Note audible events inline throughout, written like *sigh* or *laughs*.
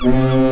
Mm-hmm.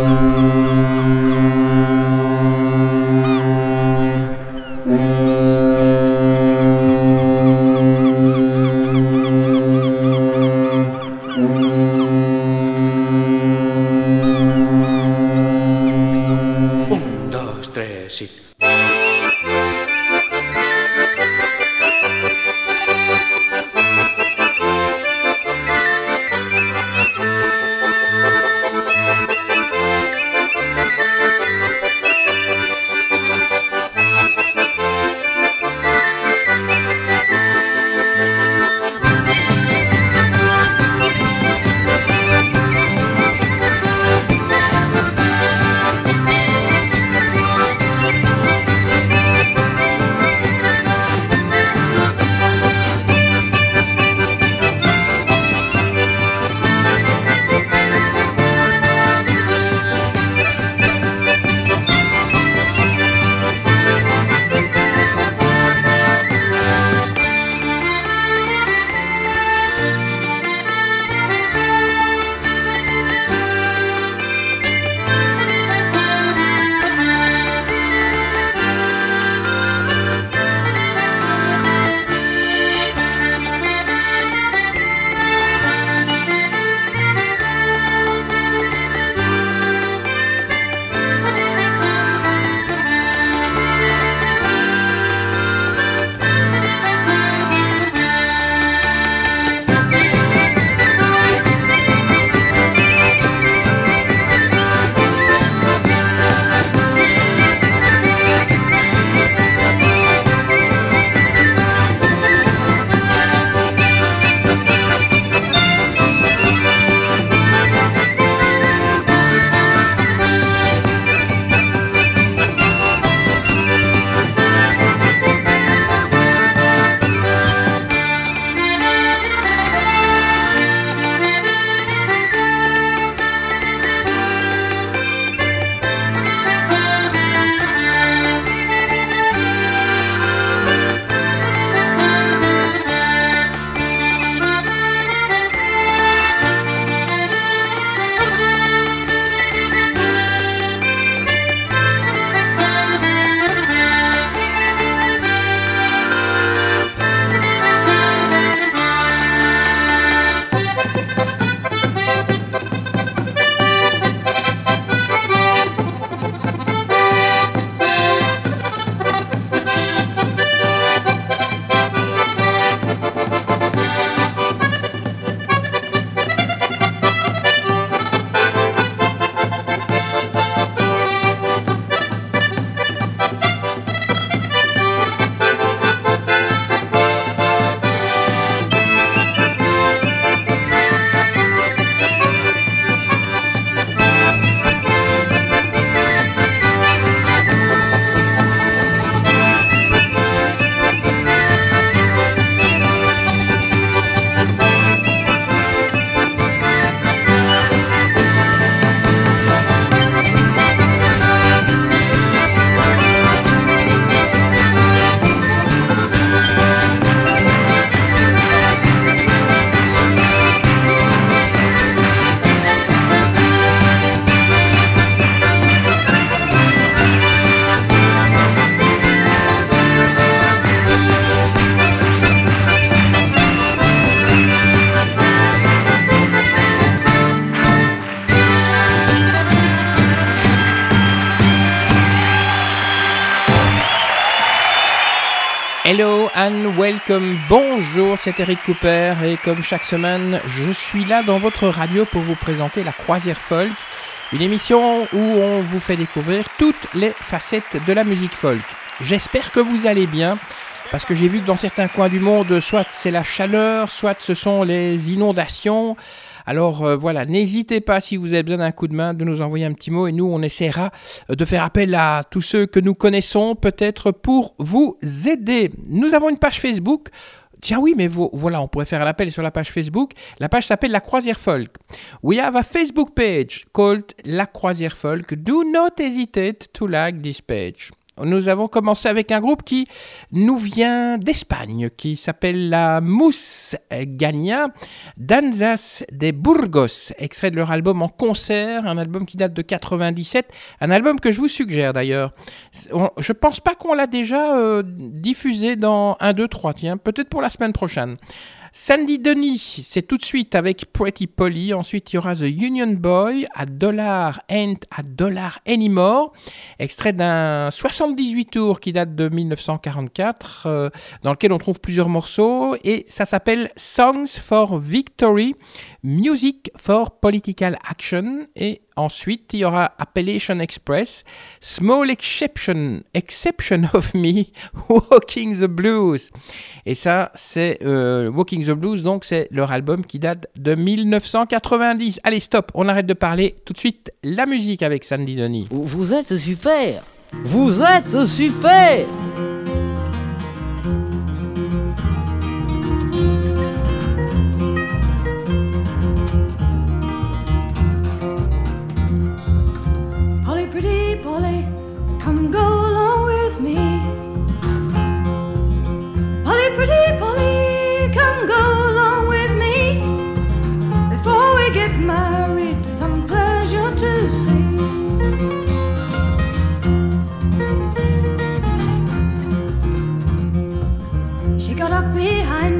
Welcome, bonjour, c'est Eric Cooper et comme chaque semaine, je suis là dans votre radio pour vous présenter la Croisière Folk, une émission où on vous fait découvrir toutes les facettes de la musique folk. J'espère que vous allez bien parce que j'ai vu que dans certains coins du monde, soit c'est la chaleur, soit ce sont les inondations. Alors euh, voilà, n'hésitez pas si vous avez besoin d'un coup de main de nous envoyer un petit mot et nous on essaiera euh, de faire appel à tous ceux que nous connaissons peut-être pour vous aider. Nous avons une page Facebook. Tiens oui, mais voilà, on pourrait faire un appel sur la page Facebook. La page s'appelle La Croisière Folk. We have a Facebook page called La Croisière Folk. Do not hesitate to like this page. Nous avons commencé avec un groupe qui nous vient d'Espagne, qui s'appelle la Mus Gagna Danzas de Burgos, extrait de leur album en concert, un album qui date de 97, un album que je vous suggère d'ailleurs. Je pense pas qu'on l'a déjà euh, diffusé dans 1, 2, 3, tiens, peut-être pour la semaine prochaine. Sandy Denis, c'est tout de suite avec Pretty Polly. Ensuite, il y aura The Union Boy, à Dollar Ain't à Dollar Anymore, extrait d'un 78 tours qui date de 1944, euh, dans lequel on trouve plusieurs morceaux, et ça s'appelle Songs for Victory, Music for Political Action, et ensuite il y aura Appellation Express, Small Exception, Exception of Me, *laughs* Walking the Blues. Et ça, c'est euh, Walking the Blues, donc c'est leur album qui date de 1990. Allez, stop, on arrête de parler. Tout de suite, la musique avec Sandy Denis. Vous êtes super Vous êtes super pretty Polly, come go along with me. Polly, pretty Polly, come go along with me. Before we get married, some pleasure to see. She got up behind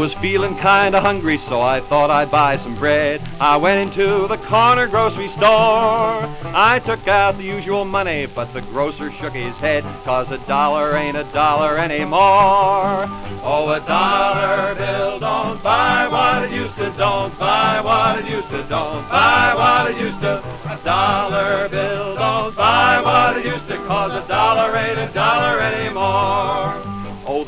was feeling kinda hungry, so I thought I'd buy some bread. I went into the corner grocery store. I took out the usual money, but the grocer shook his head, cause a dollar ain't a dollar anymore. Oh, a dollar bill don't buy what it used to, don't buy what it used to, don't buy what it used to. A dollar bill don't buy what it used to, cause a dollar ain't a dollar anymore.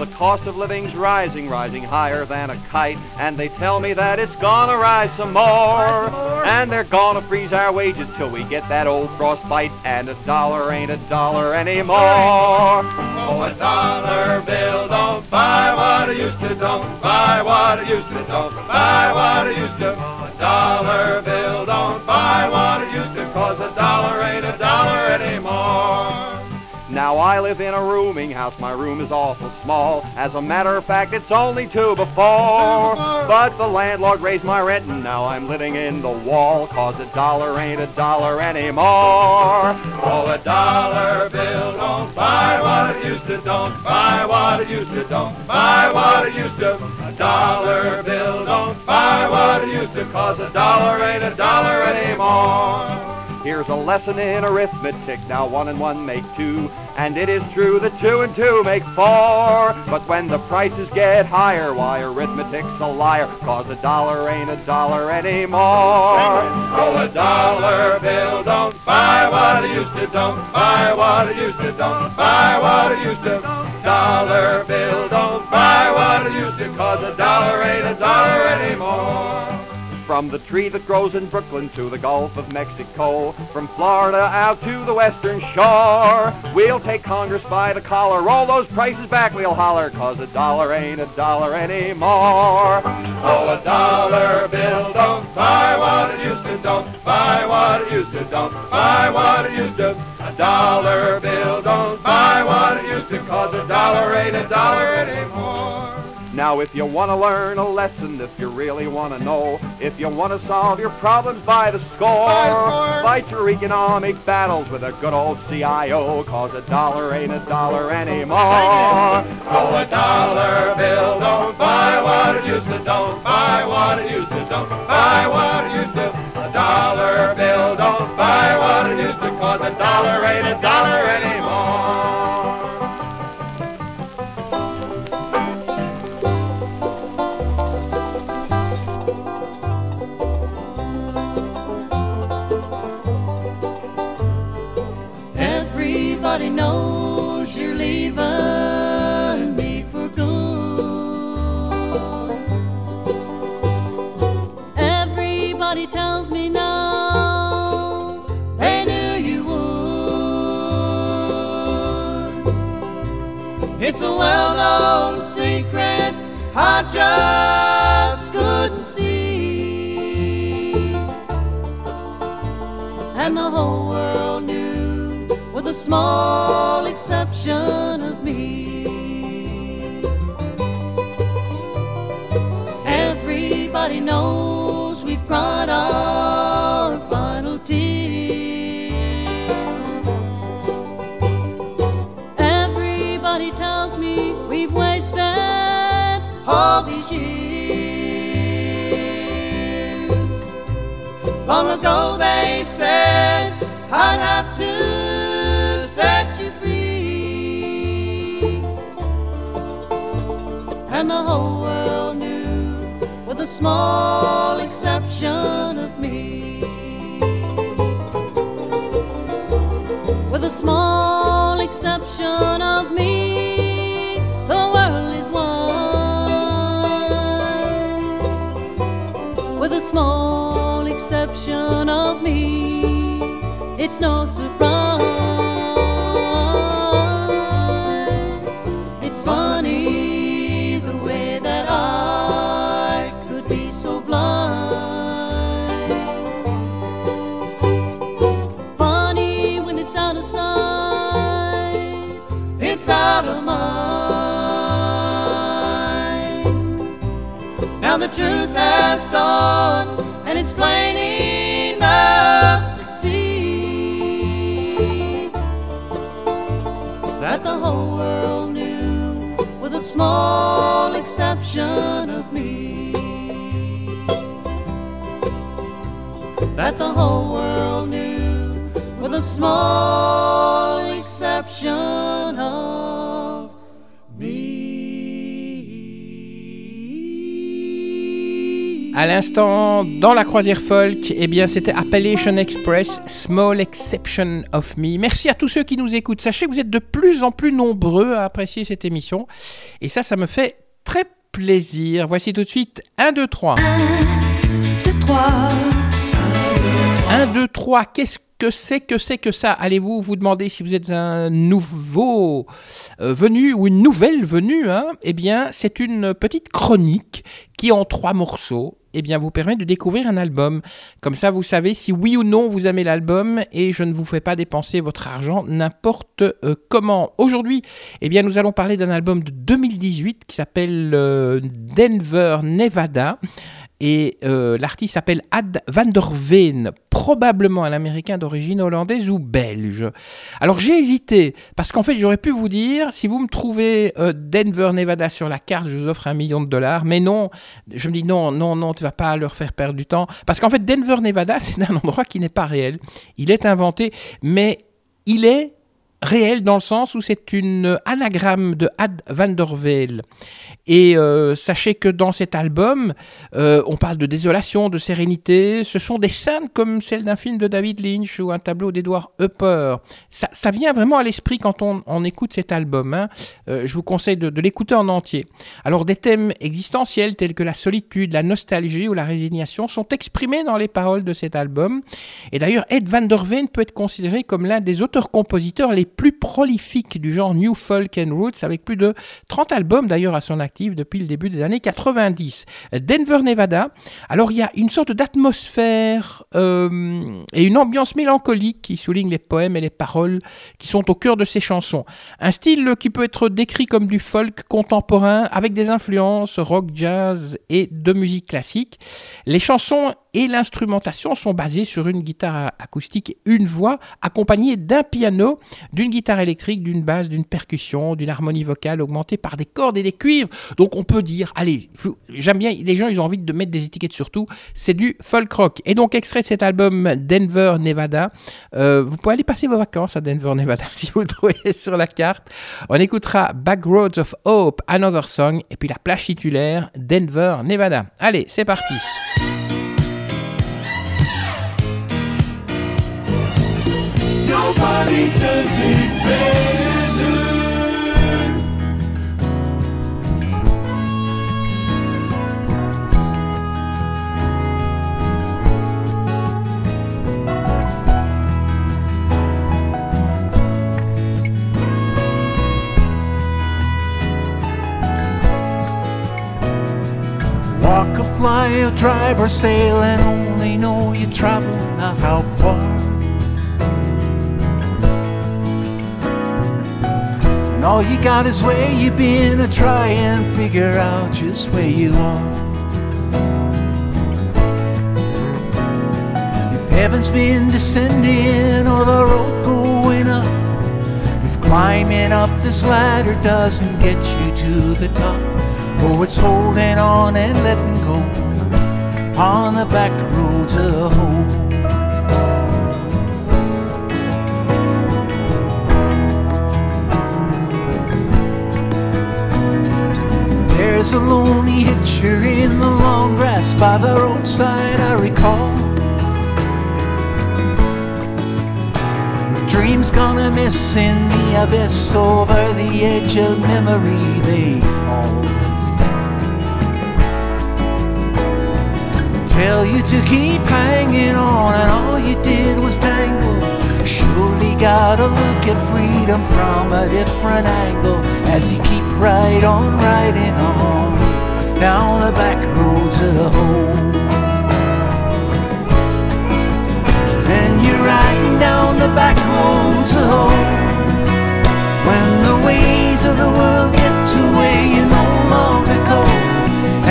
The cost of living's rising, rising higher than a kite, and they tell me that it's gonna rise some more. And they're gonna freeze our wages till we get that old frostbite, and a dollar ain't a dollar anymore. Oh, a dollar bill don't buy what it used to, don't buy what it used to, don't buy what it used to. A dollar bill don't buy what it used to, cause a dollar ain't a dollar anymore. Now I live in a rooming house, my room is awful small. As a matter of fact, it's only two before. But the landlord raised my rent and now I'm living in the wall. Cause a dollar ain't a dollar anymore. Oh, a dollar bill don't buy what it used to, don't buy what it used to, don't buy what it used to. A dollar bill don't buy what it used to, cause a dollar ain't a dollar anymore. Here's a lesson in arithmetic. Now one and one make two. And it is true that two and two make four. But when the prices get higher, why arithmetic's a liar. Cause a dollar ain't a dollar anymore. Oh, a dollar bill don't buy what it used to. Don't buy what it used to. Don't buy what it used to. Dollar bill don't buy what it used to. Cause a dollar ain't a dollar anymore. From the tree that grows in Brooklyn to the Gulf of Mexico, from Florida out to the western shore, we'll take Congress by the collar, roll those prices back, we'll holler, cause a dollar ain't a dollar anymore. Oh, a dollar bill. Don't buy what it used to, don't buy what it used to, don't buy what it used to. A dollar bill. Don't buy what it used to, cause a dollar ain't a dollar anymore. Now if you want to learn a lesson, if you really want to know, if you want to solve your problems by the score, fight your economic battles with a good old CIO, cause a dollar ain't a dollar anymore. Oh, a dollar bill don't buy what it used to, don't buy what it used to, don't buy what it used to. A dollar bill don't buy what it used to, cause a dollar ain't a dollar anymore. Well known secret I just couldn't see. And the whole world knew with a small exception Long ago they said I'd have to set you free. And the whole world knew, with a small it's no surprise. It's funny the way that I could be so blind. Funny when it's out of sight, it's out of mind. Now the truth has dawned, exception of me. That the whole world knew, with a small exception of me. À l'instant, dans la croisière folk, eh bien, c'était Appalachian Express, Small Exception of Me. Merci à tous ceux qui nous écoutent. Sachez que vous êtes de plus en plus nombreux à apprécier cette émission. Et ça, ça me fait très plaisir. Voici tout de suite 1, 2, 3. 2, 3. 1, 2, 3. Qu'est-ce que c'est que c'est que ça? Allez-vous vous demander si vous êtes un nouveau euh, venu ou une nouvelle venue hein? Eh bien, c'est une petite chronique qui, en trois morceaux, eh bien, vous permet de découvrir un album. Comme ça, vous savez si oui ou non vous aimez l'album et je ne vous fais pas dépenser votre argent n'importe euh, comment. Aujourd'hui, eh bien, nous allons parler d'un album de 2018 qui s'appelle euh, Denver, Nevada. Et euh, l'artiste s'appelle Ad van der Veen, probablement un américain d'origine hollandaise ou belge. Alors j'ai hésité, parce qu'en fait j'aurais pu vous dire, si vous me trouvez euh, Denver, Nevada sur la carte, je vous offre un million de dollars. Mais non, je me dis non, non, non, tu vas pas leur faire perdre du temps. Parce qu'en fait Denver, Nevada, *laughs* c'est un endroit qui n'est pas réel. Il est inventé, mais il est réel dans le sens où c'est une anagramme de Ad van der Veen. Et euh, sachez que dans cet album, euh, on parle de désolation, de sérénité. Ce sont des scènes comme celle d'un film de David Lynch ou un tableau d'Edward Hopper. Ça, ça, vient vraiment à l'esprit quand on, on, écoute cet album. Hein. Euh, je vous conseille de, de l'écouter en entier. Alors des thèmes existentiels tels que la solitude, la nostalgie ou la résignation sont exprimés dans les paroles de cet album. Et d'ailleurs, Ed van der Veen peut être considéré comme l'un des auteurs-compositeurs les plus prolifiques du genre New Folk and Roots, avec plus de 30 albums d'ailleurs à son actif depuis le début des années 90. Denver, Nevada. Alors il y a une sorte d'atmosphère euh, et une ambiance mélancolique qui souligne les poèmes et les paroles qui sont au cœur de ces chansons. Un style qui peut être décrit comme du folk contemporain avec des influences rock, jazz et de musique classique. Les chansons et l'instrumentation sont basées sur une guitare acoustique et une voix accompagnée d'un piano, d'une guitare électrique, d'une basse, d'une percussion, d'une harmonie vocale augmentée par des cordes et des cuivres. Donc on peut dire, allez, j'aime bien, les gens ils ont envie de mettre des étiquettes sur tout, c'est du folk rock. Et donc extrait de cet album Denver, Nevada, euh, vous pouvez aller passer vos vacances à Denver, Nevada *laughs* si vous le trouvez sur la carte. On écoutera Backroads of Hope, Another Song, et puis la plage titulaire Denver, Nevada. Allez, c'est parti. Nobody does it better. Walk or fly or drive or sail and only know you travel not how far. And all you got is where you've been to try and figure out just where you are. If heaven's been descending or the road going up, if climbing up this ladder doesn't get you to the top, oh, it's holding on and letting go on the back roads of hope. There's a lonely hitcher in the long grass by the roadside, I recall. Dreams gonna miss in the abyss over the edge of memory they fall. Tell you to keep hanging on, and all you did was tangle. Surely gotta look at freedom from a different angle as you keep right on riding on down the back roads of home. And you're riding down the back roads of home when the ways of the world get to where you no longer go,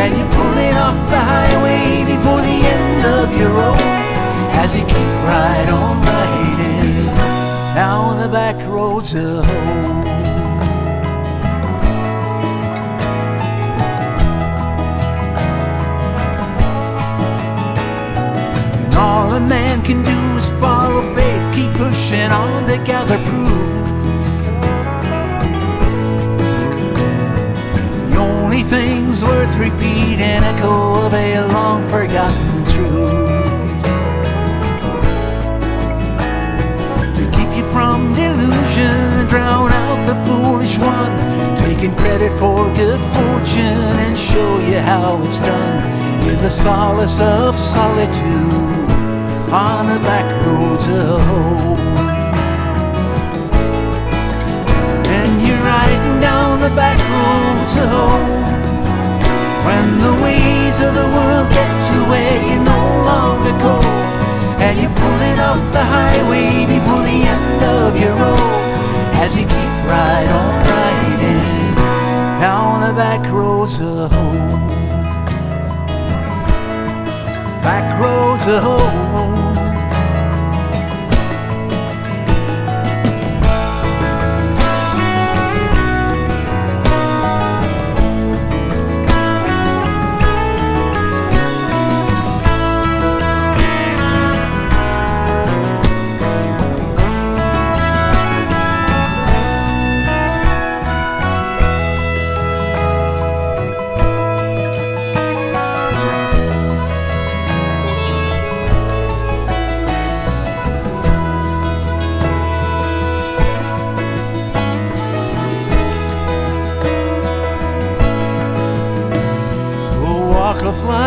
and you're pulling off the highway before the end of your road as you keep right on riding down the back roads of home. All a man can do is follow faith, keep pushing on to gather proof. The only things worth repeating echo of a long forgotten truth. To keep you from delusion, drown out the foolish one, taking credit for good fortune and show you how it's done in the solace of solitude on the back roads of home. And you're riding down the back roads of home when the ways of the world get to where you no longer go, and you're pulling off the highway before the end of your road as you keep right on riding down the back roads of home. Back roads of home.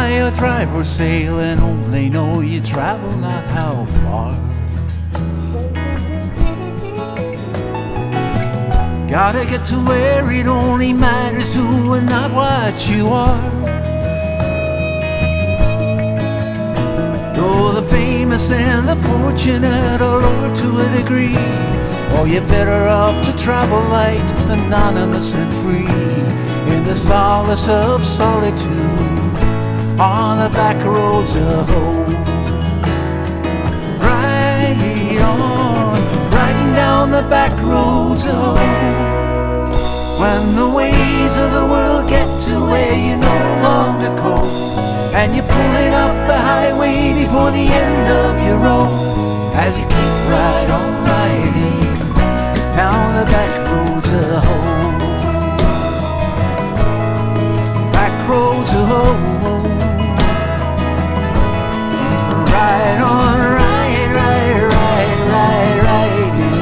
Walk or drive or sail and only know you travel not how far. Gotta get to where it only matters who and not what you are. Though the famous and the fortunate are over to a degree, oh, you're better off to travel light, anonymous and free, in the solace of solitude, on the back roads of home. Right on, riding down the back roads of home. When the ways of the world get to where you no longer cope, and you're pulling off the highway before the end of your road, as you keep right on riding down the back roads of home. Back roads of home. On, right, right, right, right, riding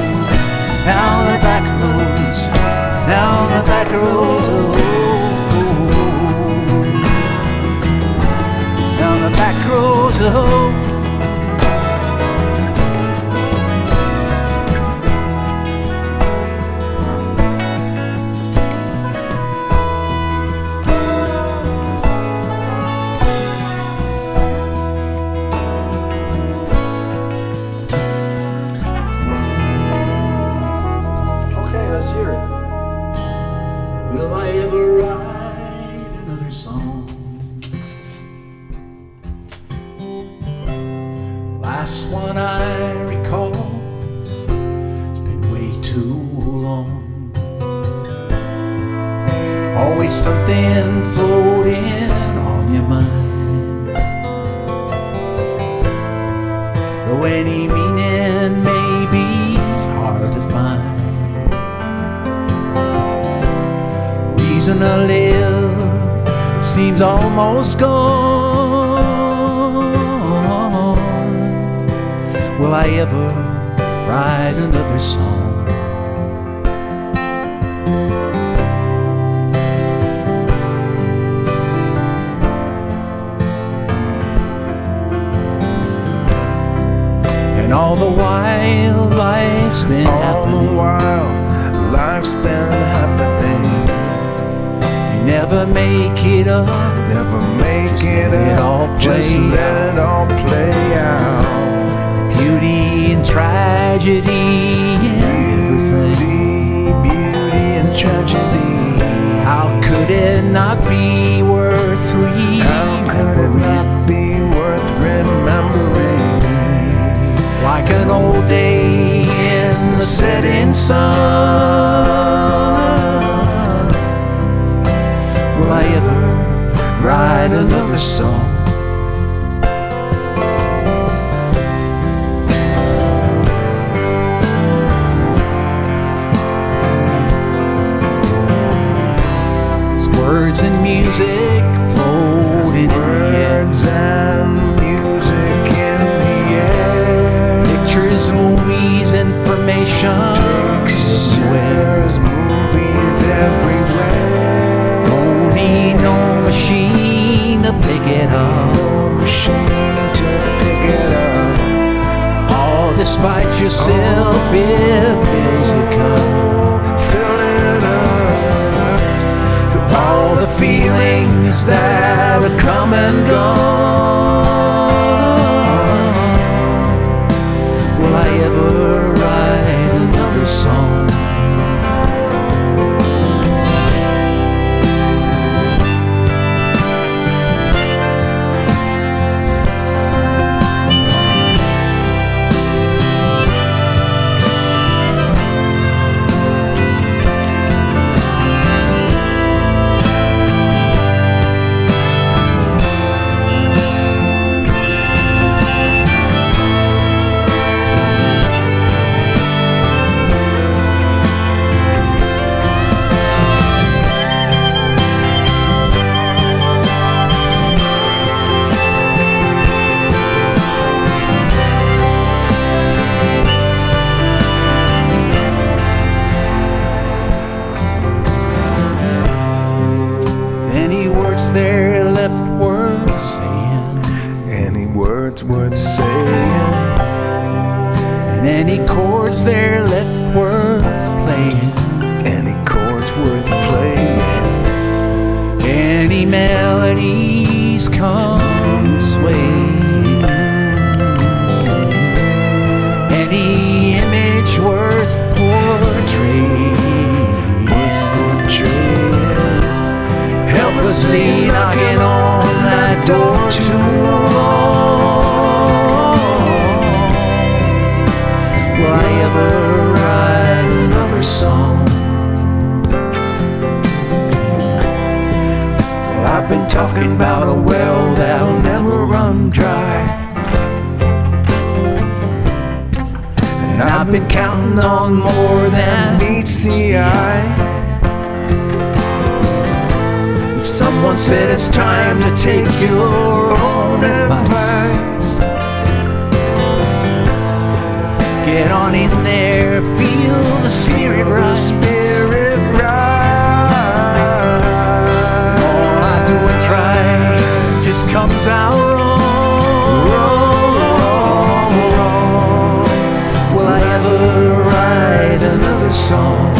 down the back roads, down the back roads. of something floating on your mind. Though any meaning may be hard to find. reason to live seems almost gone. Will I ever write another song? And all the while life's been All the happening. while, life's been happening. You never make it up. Never make Just it let it up. all Just play let it all play out. beauty and tragedy and everything. Beauty, beauty, and tragedy. How could it not an old day in the setting sun. Will I ever write another song? It's words and music information. Pictures, movies everywhere. Don't need no machine to pick it up. No machine to pick it up. All despite yourself if fills the cup. Fill it up. All the feelings that are come and gone. Someone said it's time to take your own advice. Get on in there, feel the spirit rise. Spirit rise. All I do and try just comes out wrong. Will I ever write another song?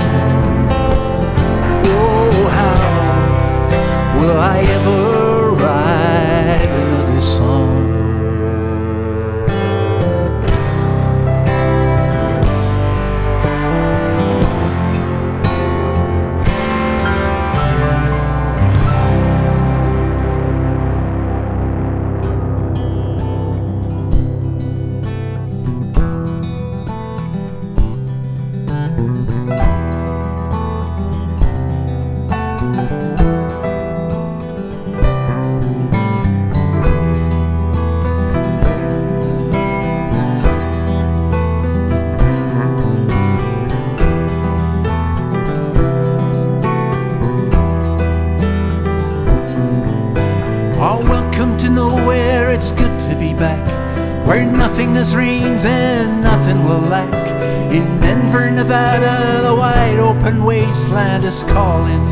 Is calling.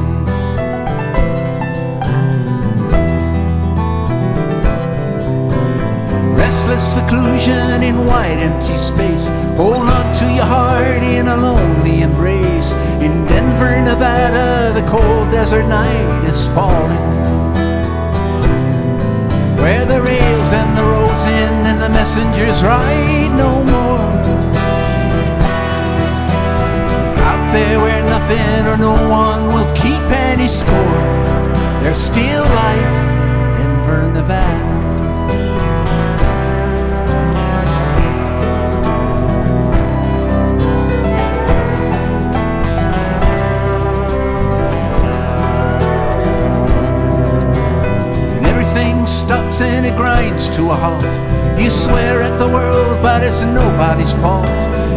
Restless seclusion in wide empty space. Hold on to your heart in a lonely embrace. In Denver, Nevada, the cold desert night is falling where the rails and the roads end and the messengers ride no more. Where or no one will keep any score, there's still life in Denver, Nevada. and everything stops and it grinds to a halt. You swear at the world, but it's nobody's fault.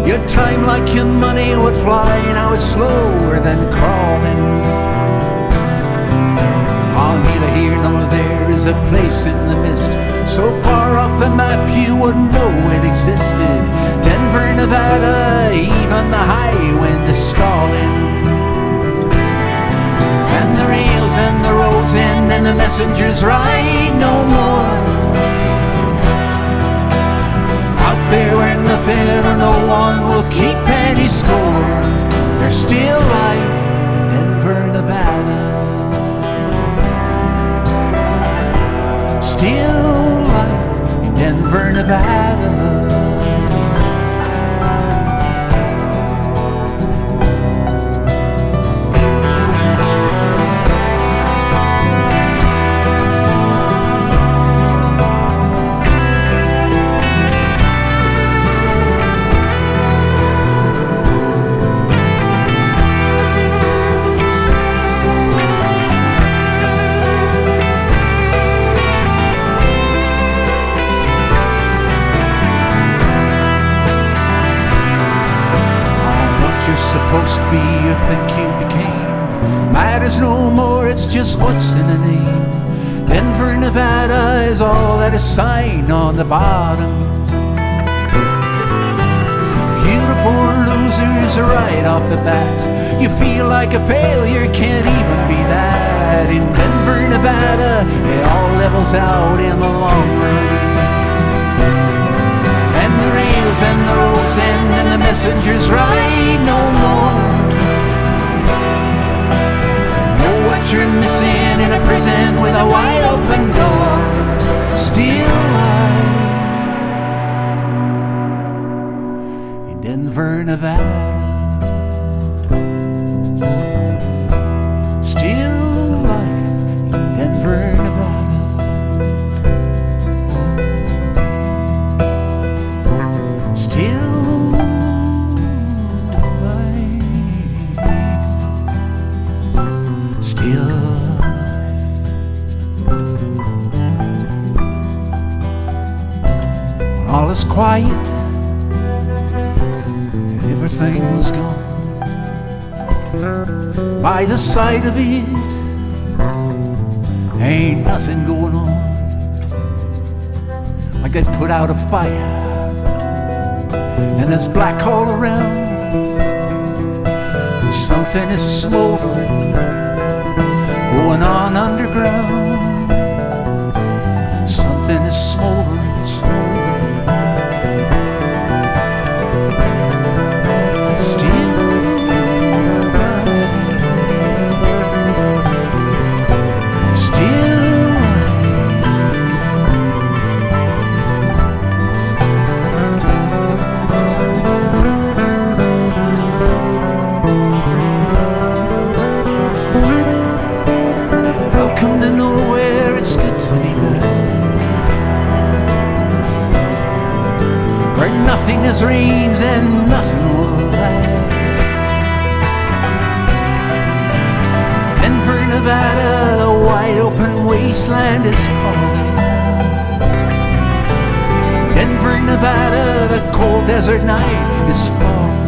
Your time, like your money, would fly, now it's slower than crawling. On neither here nor there is a place in the mist. So far off the map you wouldn't know it existed. Denver, Nevada, even the high wind is stalling. And the rails and the roads end and the messengers ride no more. Out there where nothing or no one will keep any score, there's still life in Denver, Nevada. Still life in Denver, Nevada. Supposed to be or think you became matters no more, it's just what's in a name. Denver, Nevada is all that is signed on the bottom. Beautiful losers right off the bat. You feel like a failure, can't even be that in Denver, Nevada, it all levels out in the long run. And the rails and the roads end and the messengers ride no more. Know what you're missing in a prison with a wide open door. Still life in Denver, Nevada. Quiet. Everything's gone by the side of it. Ain't nothing going on. I get put out a fire and there's black all around. And something is smoldering going on underground. Something is smoldering Welcome to nowhere, it's good to be back. Where nothing is rains and nothing will last. Denver, Nevada, a wide open wasteland is calling. Denver, Nevada, the cold desert night is falling,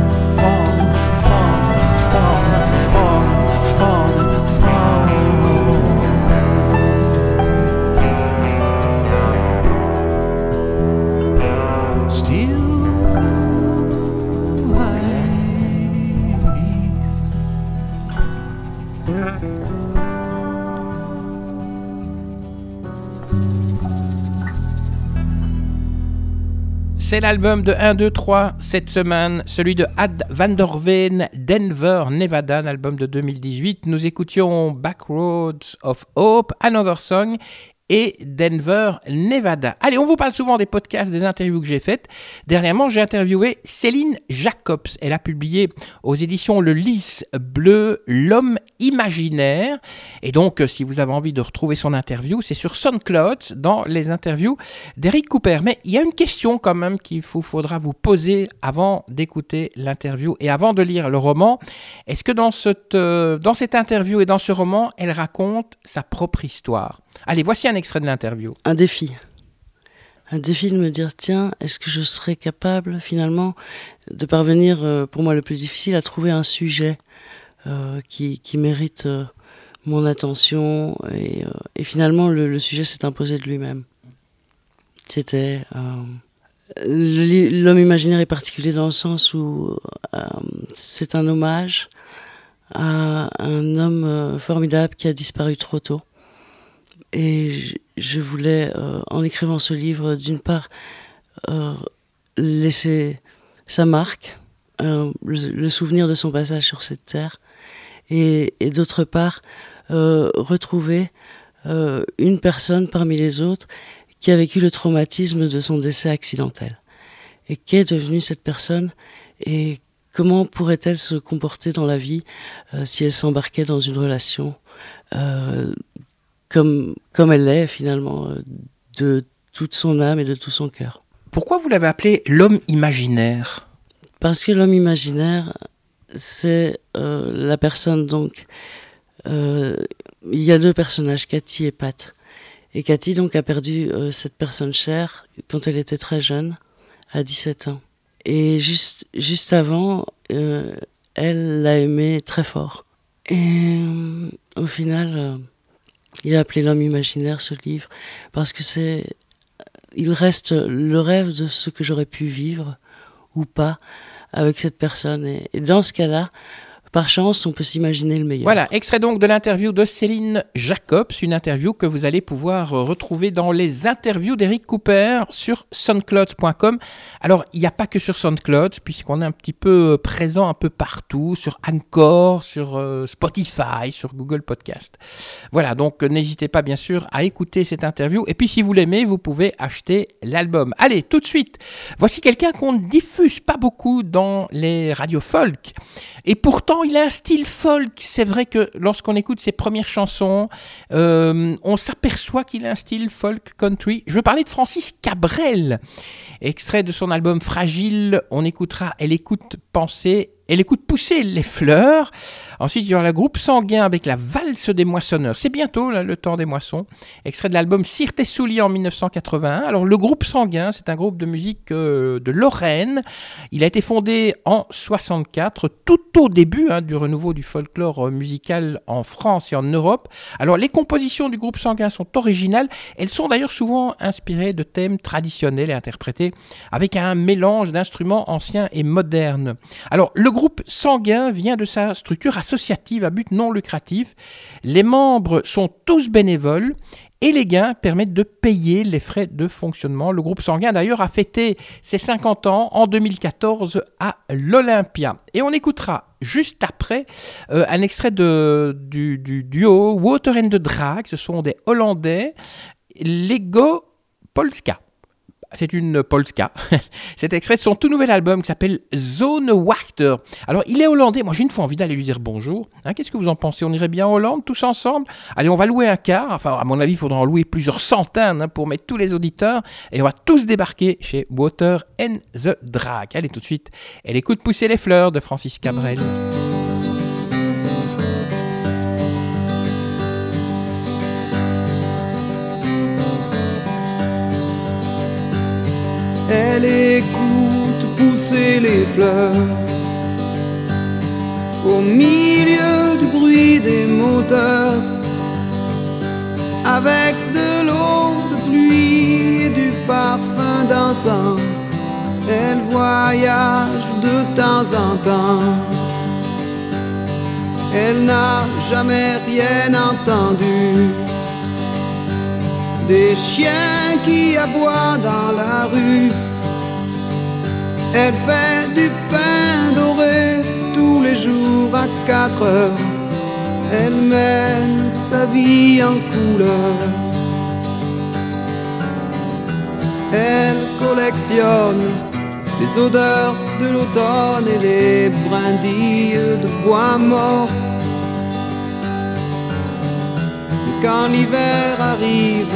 C'est l'album de 1, 2, 3 cette semaine, celui de Ad Van der Veen, Denver, Nevada, un album de 2018. Nous écoutions Backroads of Hope, Another Song et Denver, Nevada. Allez, on vous parle souvent des podcasts, des interviews que j'ai faites. Dernièrement, j'ai interviewé Céline Jacobs. Elle a publié aux éditions Le Lys Bleu L'homme imaginaire. Et donc, euh, si vous avez envie de retrouver son interview, c'est sur SoundCloud dans les interviews d'Eric Cooper. Mais il y a une question quand même qu'il faudra vous poser avant d'écouter l'interview et avant de lire le roman. Est-ce que dans cette, euh, dans cette interview et dans ce roman, elle raconte sa propre histoire? Allez, voici un extrait de l'interview. un défi. Un défi de me dire, tiens, est-ce que je serais capable finalement de parvenir, euh, pour moi le plus difficile, à trouver un sujet euh, qui, qui mérite euh, mon attention. Et, finalement, le, le sujet s'est imposé de lui-même. C'était... L'homme imaginaire est particulier dans le sens où c'est un hommage à un homme formidable qui a disparu trop tôt. Et je- voulais, euh, en écrivant ce livre, d'une part, euh, laisser sa marque, euh, le, souvenir de son passage sur cette terre, et, d'autre part, retrouver une personne parmi les autres qui a vécu le traumatisme de son décès accidentel. Et qu'est devenue cette personne et comment pourrait-elle se comporter dans la vie si elle s'embarquait dans une relation comme, comme elle l'est finalement, euh, de toute son âme et de tout son cœur. Pourquoi vous l'avez appelé l'homme imaginaire? Parce que l'homme imaginaire, c'est euh, la personne donc. euh, il y a deux personnages, Cathy et Pat. Et Cathy donc a perdu euh, cette personne chère quand elle était très jeune, à 17 ans. Et juste, juste avant, euh, elle l'a aimé très fort. Et euh, au final, il a appelé l'homme imaginaire ce livre parce que c'est, il reste le rêve de ce que j'aurais pu vivre ou pas avec cette personne. Et, et dans ce cas-là, par chance, on peut s'imaginer le meilleur. Voilà, extrait donc de l'interview de Céline Jacobs, une interview que vous allez pouvoir euh, retrouver dans les interviews d'Eric Cooper sur soundcloud.com. Alors, il n'y a pas que sur SoundCloud, puisqu'on est un petit peu euh, présent un peu partout, sur Anchor, sur euh, Spotify, sur Google Podcast. Voilà, donc n'hésitez pas bien sûr à écouter cette interview. Et puis si vous l'aimez, vous pouvez acheter l'album. Allez, tout de suite, voici quelqu'un qu'on ne diffuse pas beaucoup dans les radios folk. Et pourtant, il a un style folk. C'est vrai que lorsqu'on écoute ses premières chansons, euh, on s'aperçoit qu'il a un style folk country. Je veux parler de Francis Cabrel. Extrait de son album Fragile, on écoutera Elle écoute penser, Elle écoute pousser les fleurs. Ensuite, il y aura le groupe sanguin avec la valse des moissonneurs. C'est bientôt là, le temps des moissons. Extrait de l'album Cire tes souliers en 1981. Alors, le groupe sanguin, c'est un groupe de musique euh, de Lorraine. Il a été fondé en 64, tout au début hein, du renouveau du folklore euh, musical en France et en Europe. Alors, les compositions du groupe sanguin sont originales. Elles sont d'ailleurs souvent inspirées de thèmes traditionnels et interprétées avec un mélange d'instruments anciens et modernes. Alors, le groupe sanguin vient de sa structure associative à but non lucratif. Les membres sont tous bénévoles et les gains permettent de payer les frais de fonctionnement. Le groupe sanguin d'ailleurs a fêté ses 50 ans en 2014 à l'Olympia. Et on écoutera juste après euh, un extrait du duo Water and the Drag. Ce sont des Hollandais, Lego Polska. C'est une polska. *laughs* Cet extrait de son tout nouvel album qui s'appelle Zone Wachter. Alors, il est hollandais. Moi, j'ai une fois envie d'aller lui dire bonjour. Hein, Qu'est-ce que vous en pensez? On irait bien en Hollande, tous ensemble? Allez, on va louer un car. Enfin, à mon avis, il faudra en louer plusieurs centaines hein, pour mettre tous les auditeurs. Et on va tous débarquer chez Water and the Drag. Allez, tout de suite. Elle écoute Pousser les fleurs de Francis Cabrel. Elle écoute pousser les fleurs au milieu du bruit des moteurs, avec de l'eau de pluie et du parfum d'encens. Elle voyage de temps en temps. Elle n'a jamais rien entendu des chiens qui aboient dans la rue. Elle fait du pain doré tous les jours à 4 heures. Elle mène sa vie en couleur. Elle collectionne les odeurs de l'automne et les brindilles de bois mort. Quand l'hiver arrive,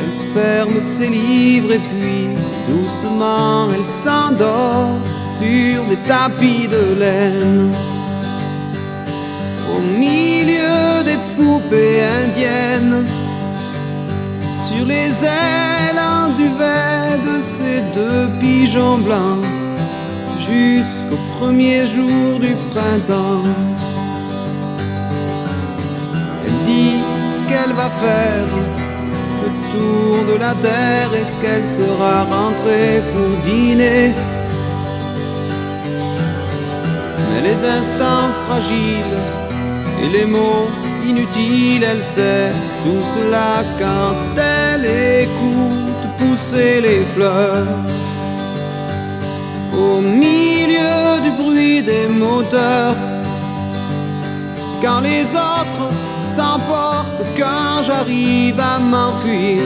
elle ferme ses livres et puis doucement elle s'endort sur des tapis de laine. Au milieu des poupées indiennes, sur les ailes en duvet de ces deux pigeons blancs, jusqu'au premier jour du printemps. Qu'elle va faire le tour de la terre et qu'elle sera rentrée pour dîner. Mais les instants fragiles et les mots inutiles, elle sait tout cela quand elle écoute pousser les fleurs. Au milieu du bruit des moteurs, quand les autres quand j'arrive à m'enfuir.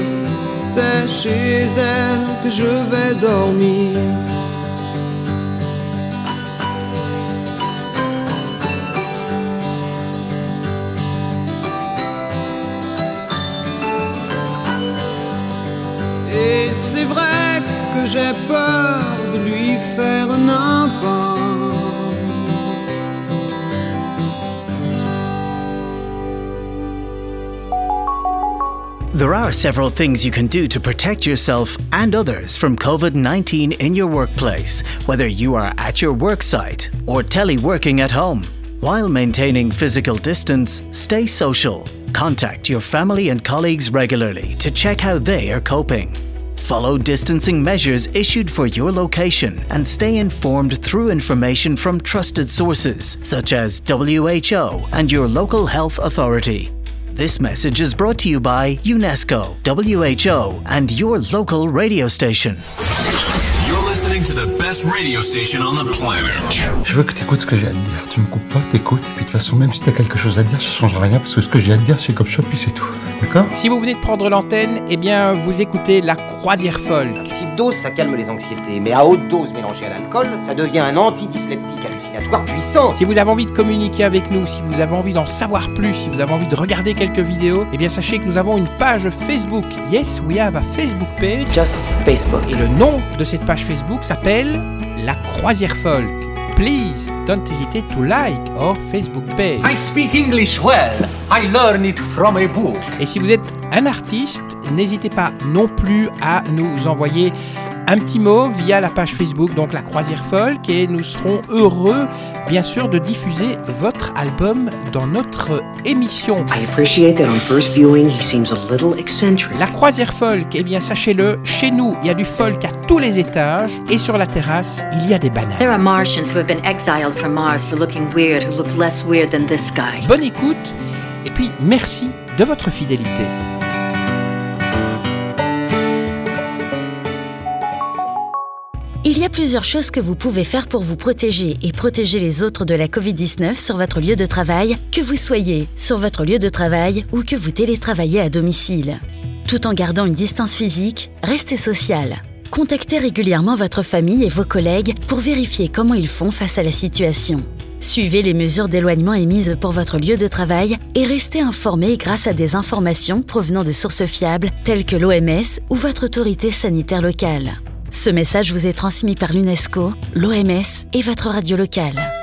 C'est chez elle que je vais dormir. Et c'est vrai que j'ai peur de lui faire un enfant. There are several things you can do to protect yourself and others from COVID 19 in your workplace, whether you are at your work site or teleworking at home. While maintaining physical distance, stay social. Contact your family and colleagues regularly to check how they are coping. Follow distancing measures issued for your location and stay informed through information from trusted sources such as WHO and your local health authority. This message is brought to you by UNESCO, WHO, and your local radio station. You're listening to the best radio station on the planet. Je veux que tu écoutes ce que j'ai à te dire. Tu me coupes pas, t'écoutes. Et puis de toute façon, même si t'as quelque chose à dire, ça changera rien parce que ce que j'ai à te dire, c'est comme ça, puis c'est tout. D'accord Si vous venez de prendre l'antenne, eh bien, vous écoutez la croisière folle. Petite dose, ça calme les anxiétés, mais à haute dose mélangée à l'alcool, ça devient un antidysleptique hallucinatoire puissant. Si vous avez envie de communiquer avec nous, si vous avez envie d'en savoir plus, si vous avez envie de regarder quelques vidéos, eh bien, sachez que nous avons une page Facebook. Yes, we have a Facebook page. Just Facebook. Et le nom de cette page Facebook s'appelle La Croisière Folk. Please don't hesitate to like our Facebook page. I speak English well. I learn it from a book. Et si vous êtes un artiste, n'hésitez pas non plus à nous envoyer un petit mot via la page Facebook, donc la Croisière Folk, et nous serons heureux, bien sûr, de diffuser votre album dans notre émission. I appreciate that on first viewing he seems a little eccentric. La Croisière Folk, eh bien, sachez-le, chez nous, il y a du folk à tous les étages, et sur la terrasse, il y a des bananes. There are Martians who have been exiled from Mars for looking weird who look less weird than this guy. Bonne écoute, et puis merci de votre fidélité. Il y a plusieurs choses que vous pouvez faire pour vous protéger et protéger les autres de la Covid-19 sur votre lieu de travail, que vous soyez sur votre lieu de travail ou que vous télétravaillez à domicile. Tout en gardant une distance physique, restez social. Contactez régulièrement votre famille et vos collègues pour vérifier comment ils font face à la situation. Suivez les mesures d'éloignement émises pour votre lieu de travail et restez informé grâce à des informations provenant de sources fiables telles que l'OMS ou votre autorité sanitaire locale. Ce message vous est transmis par l'UNESCO, l'OMS et votre radio locale.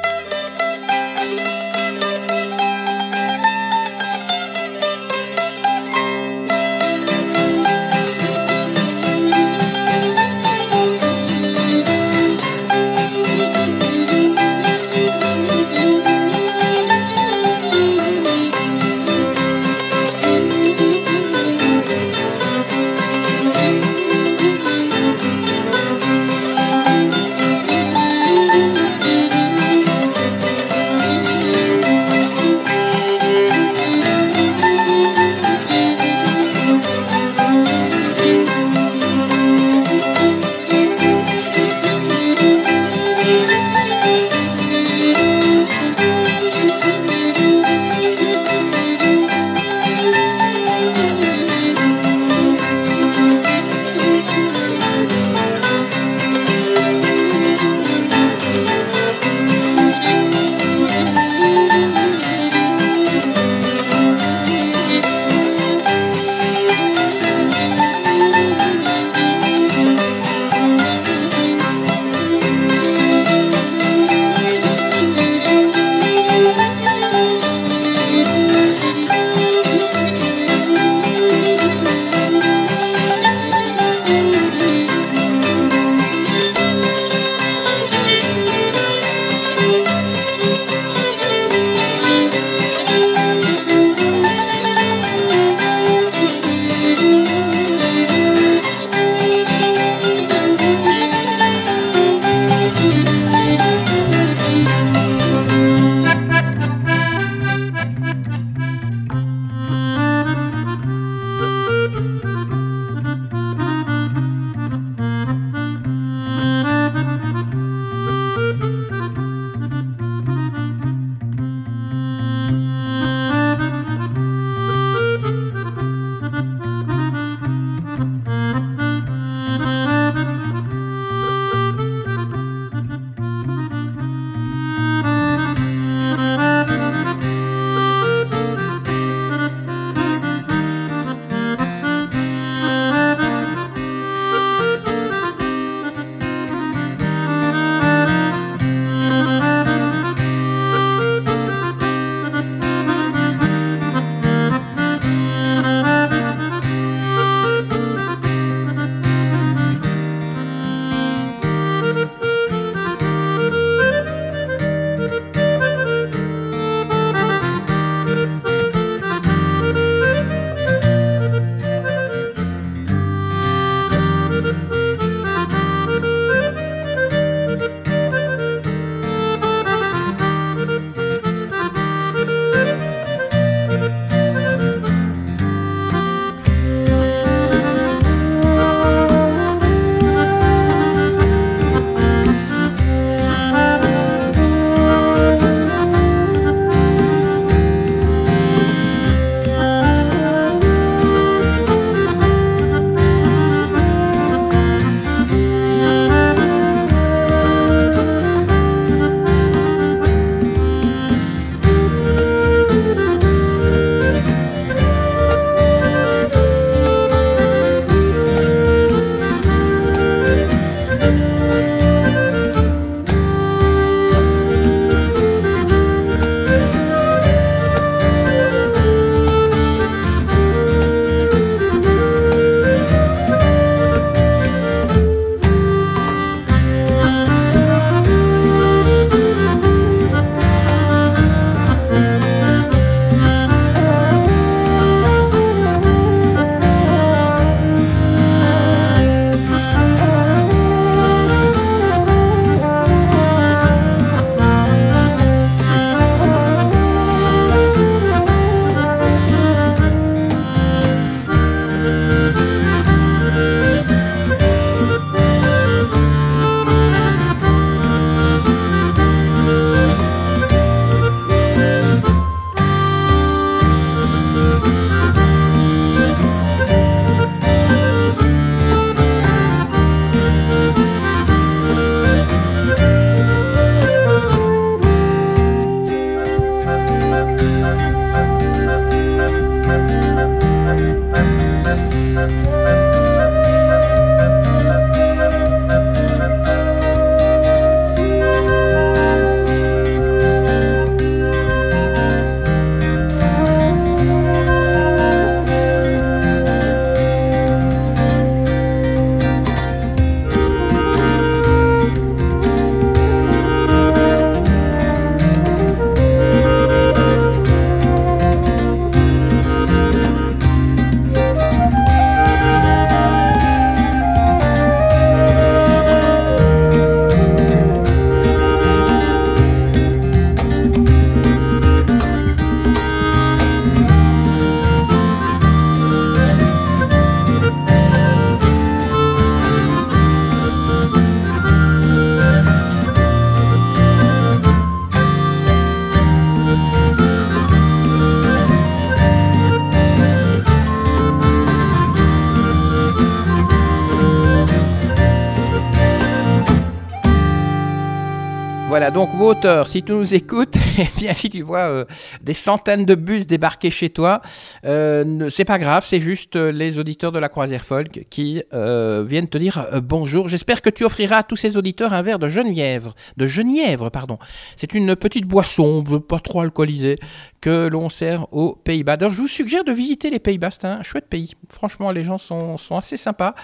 Si tu nous écoutes, *laughs* eh bien si tu vois euh, des centaines de bus débarquer chez toi, euh, c'est pas grave, c'est juste euh, les auditeurs de la croisière folk qui euh, viennent te dire bonjour. J'espère que tu offriras à tous ces auditeurs un verre de genièvre, de genièvre, pardon. C'est une petite boisson, pas trop alcoolisée, que l'on sert aux Pays-Bas. D'ailleurs, je vous suggère de visiter les Pays-Bas, c'est un chouette pays. Franchement, les gens sont, assez sympas.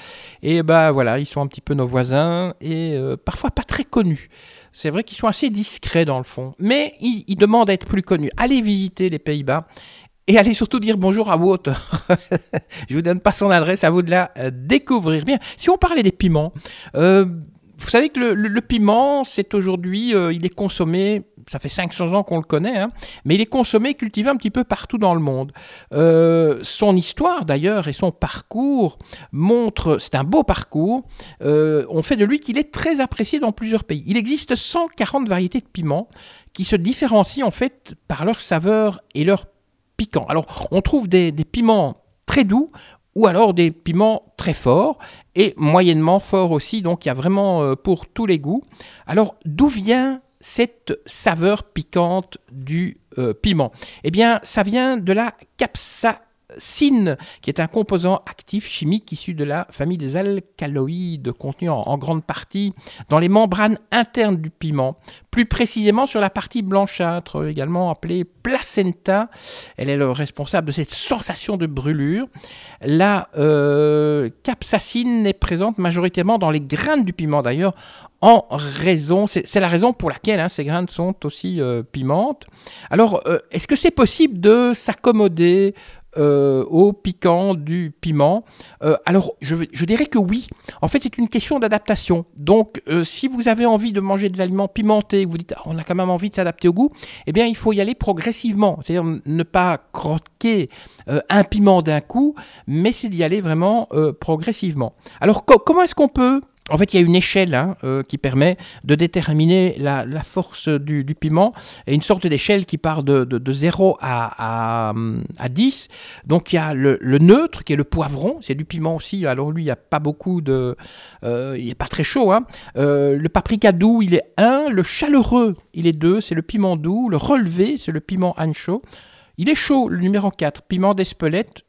Et bah voilà, ils sont un petit peu nos voisins et parfois pas très connus. C'est vrai qu'ils sont assez discrets dans le fond, mais ils, demandent à être plus connus. Allez visiter les Pays-Bas. Et allez surtout dire bonjour à Water. *laughs* Je vous donne pas son adresse, à vous de la euh, découvrir. Bien, si on parlait des piments, euh, vous savez que le piment, c'est aujourd'hui, euh, il est consommé, ça fait 500 ans qu'on le connaît, hein, mais il est consommé et cultivé un petit peu partout dans le monde. Euh, son histoire d'ailleurs et son parcours montrent, c'est un beau parcours, euh, on fait de lui qu'il est très apprécié dans plusieurs pays. Il existe 140 variétés de piments qui se différencient en fait par leur saveur et leur piquant. Alors on trouve des, piments très doux ou alors des piments très forts et moyennement forts aussi, donc il y a vraiment euh, pour tous les goûts. Alors d'où vient cette saveur piquante du euh, piment Eh bien ça vient de la capsacine, qui est un composant actif chimique issu de la famille des alcaloïdes contenu en, en grande partie dans les membranes internes du piment, plus précisément sur la partie blanchâtre, également appelée placenta. Elle est le responsable de cette sensation de brûlure. La euh, capsacine est présente majoritairement dans les graines du piment d'ailleurs, en raison, c'est la raison pour laquelle hein, ces graines sont aussi euh. Alors, euh, est-ce que c'est possible de s'accommoder euh, au piquant du piment? Euh, Alors, je, dirais que oui. En fait, c'est une question d'adaptation. Donc, si vous avez envie de manger des aliments pimentés, vous dites, Ah, on a quand même envie de s'adapter au goût, eh bien, il faut y aller progressivement. C'est-à-dire ne pas croquer un piment d'un coup, mais c'est d'y aller vraiment progressivement. Alors, co- comment est-ce qu'on peut en fait, il y a une échelle hein, euh, qui permet de déterminer la, force du, piment, et une sorte d'échelle qui part de, de, de 0 à, à, à 10. Donc il y a le, neutre, qui est le poivron, c'est du piment aussi, alors lui, il n'y a pas beaucoup de... euh, il n'est pas très chaud. Hein. Euh, le paprika doux, il est 1, le chaleureux, il est 2, c'est le piment doux, le relevé, c'est le piment ancho. Il est chaud, le numéro 4, piment d'Espelette,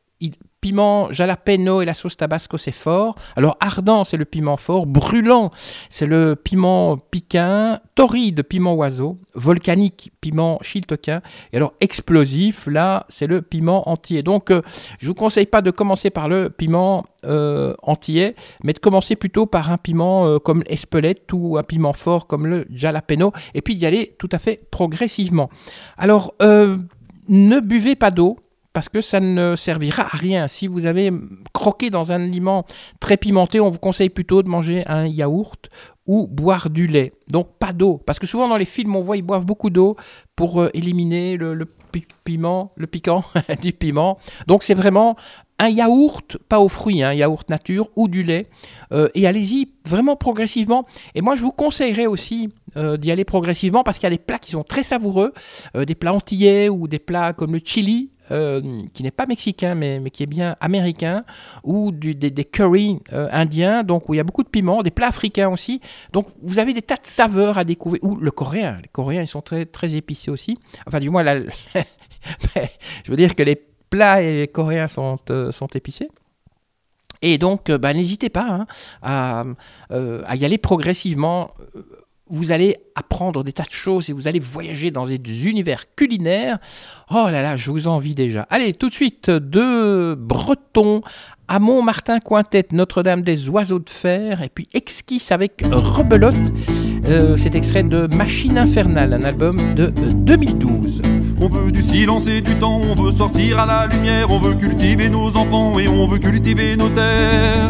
piment jalapeno et la sauce tabasco, c'est fort. Alors ardent, c'est le piment fort. Brûlant, c'est le piment piquin. Torride, piment oiseau. Volcanique, piment chiltoquin. Et alors explosif, là, c'est le piment entier. Donc, euh, je vous conseille pas de commencer par le piment euh, entier, mais de commencer plutôt par un piment euh, comme l'espelette ou un piment fort comme le jalapeno, et puis d'y aller tout à fait progressivement. Alors, euh, ne buvez pas d'eau parce que ça ne servira à rien. Si vous avez croqué dans un aliment très pimenté, on vous conseille plutôt de manger un yaourt ou boire du lait. Donc pas d'eau, parce que souvent dans les films, on voit ils boivent beaucoup d'eau pour euh, éliminer le, le pi- piment, le piquant *laughs* du piment. Donc c'est vraiment un yaourt, pas aux fruits, un yaourt nature ou du lait. Euh, et allez-y vraiment progressivement. Et moi, je vous conseillerais aussi euh, d'y aller progressivement parce qu'il y a des plats qui sont très savoureux, des plats antillais ou des plats comme le chili. Euh, qui n'est pas mexicain mais, mais qui est bien américain ou des, des curry euh, indiens donc où il y a beaucoup de piment des plats africains aussi donc vous avez des tas de saveurs à découvrir ou le coréen les coréens ils sont très très épicés aussi enfin du moins la- *laughs* je veux dire que les plats et coréens sont, euh, sont épicés. Et donc, bah, n'hésitez pas hein, à y aller progressivement. Euh, Vous allez apprendre des tas de choses et vous allez voyager dans des univers culinaires. Oh là là, je vous envie déjà. Allez, tout de suite, de Breton à Montmartin Quintet, Notre-Dame des Oiseaux de Fer, et puis Exquis avec Rebelote. Euh, C'est extrait de Machine Infernale, un album de euh, 2012. On veut du silence et du temps, on veut sortir à la lumière, on veut cultiver nos enfants et on veut cultiver nos terres.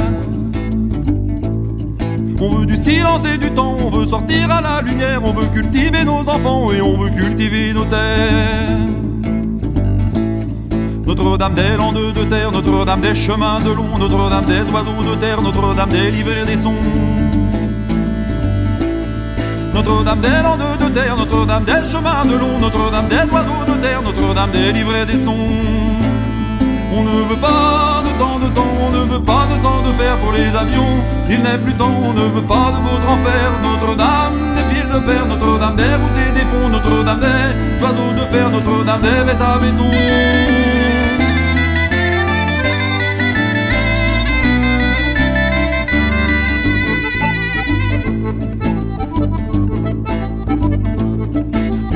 On veut du silence et du temps, on veut sortir à la lumière, on veut cultiver nos enfants et on veut cultiver nos terres. Notre-Dame des landes de terre, Notre-Dame des chemins de long, Notre-Dame des oiseaux de terre, Notre-Dame des livres des sons. Notre-Dame des landes de terre, Notre-Dame des chemins de long, Notre-Dame des oiseaux de terre, Notre-Dame des livres des sons. On ne veut pas ne veut pas de temps de fer pour les avions. Il n'est plus temps, on ne veut pas de votre enfer. Notre-Dame des fils de fer, Notre-Dame des routes et des ponts, Notre-Dame des oiseaux de fer, Notre-Dame des bêtes à béton.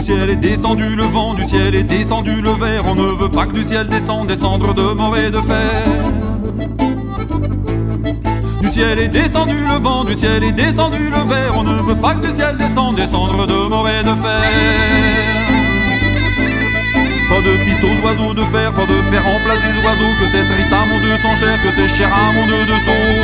Ciel est descendu le vent, du ciel est descendu le verre. On ne veut pas que du ciel descende, descendre de mort et de fer. Ciel est descendu le vent, du ciel est descendu le verre. On ne veut pas que du ciel descende, descendre de et de fer. Pas de piste aux oiseaux de fer, pas de fer en place des oiseaux. Que c'est triste à mon Dieu sans chair, que c'est cher à mon de saut.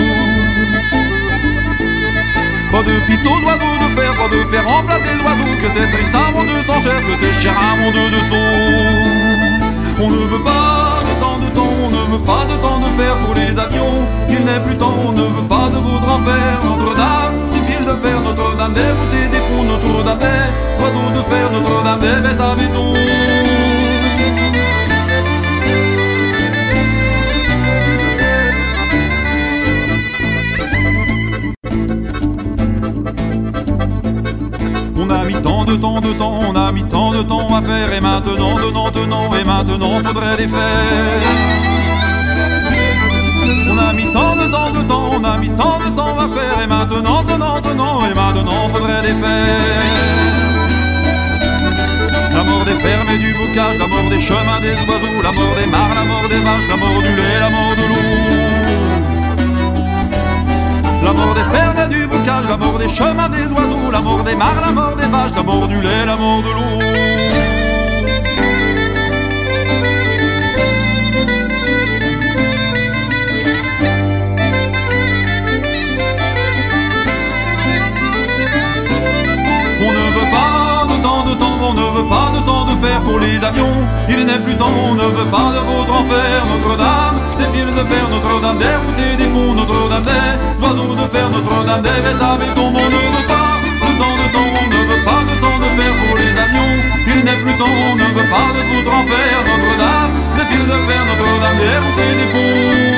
Pas de piste aux oiseaux de fer, pas de fer en place des oiseaux. Que c'est triste à mon Dieu sans chair, que c'est cher à mon de saut. On ne veut pas de temps de temps, on ne veut pas de temps de fer pour les avions. Il n'est plus temps, on ne veut pas de votre enfer. Notre-Dame, des fils de fer, Notre-Dame des et des ponts, Notre-Dame des oiseaux de fer, Notre-Dame des bêtes à béton. De temps de temps, on a mis tant de temps à faire et maintenant, tenant, tenant, et maintenant faudrait les faire. On a mis tant de temps de temps, on a mis tant de temps à faire et maintenant, tenant, tenant, et maintenant faudrait les faire. La mort des fermes et du bocage, la mort des chemins des oiseaux, la mort des mares, la mort des vaches, la mort du lait, la mort de l'eau. La mort des fermes et du bocage, la des chemins des oiseaux, la mort des mares, la mort des vaches, la mort du lait, la mort de l'eau. Ne veut pas de temps de fer pour les avions. Il n'est plus temps, on ne veut pas de votre enfer. Notre-Dame, des fils de fer, Notre-Dame des routes des ponts, Notre-Dame des oiseaux de fer, Notre-Dame des bêtes à béton. On ne veut pas de temps de temps, on ne veut pas de temps de fer pour les avions. Il n'est plus temps, on ne veut pas de votre enfer. Notre-Dame, des fils de fer, Notre-Dame des routes des ponts.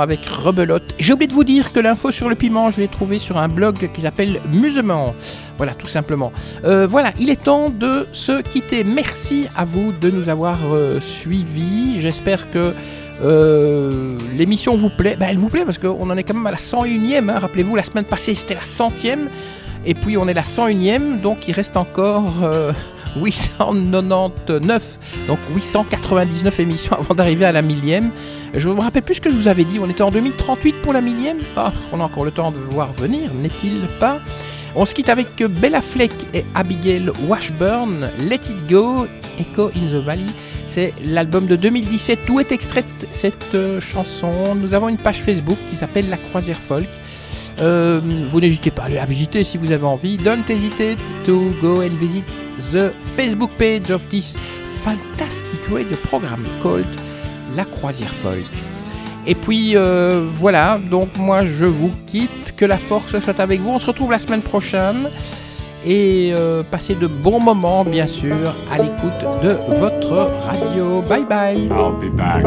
Avec Rebelote. J'ai oublié de vous dire que l'info sur le piment, je l'ai trouvé sur un blog qui s'appelle Musement. Voilà, tout simplement. Euh, voilà, il est temps de se quitter. Merci à vous de nous avoir euh, suivis. J'espère que euh, l'émission vous plaît. Ben, elle vous plaît parce qu'on en est quand même à la 101ème. hein. Rappelez-vous, la semaine passée, c'était la centième. Et puis on est la 101ème, donc il reste encore euh, 899, donc 899 émissions avant d'arriver à la millième. Je me rappelle plus ce que je vous avais dit, on était en 2038 pour la millième. Ah, on a encore le temps de voir venir, n'est-il pas? On se quitte avec Bella Fleck et Abigail Washburn, Let It Go, Echo in the Valley. C'est l'album de 2017 où est extraite cette euh, chanson? Nous avons une page Facebook qui s'appelle La Croisière Folk. Euh, vous n'hésitez pas à la visiter si vous avez envie. Don't hesitate to go and visit the Facebook page of this fantastic radio program called La Croisière Folk. Et puis euh, voilà, donc moi je vous quitte, que la force soit avec vous. On se retrouve la semaine prochaine. et euh, passez de bons moments, bien sûr, à l'écoute de votre radio. Bye bye. I'll be back.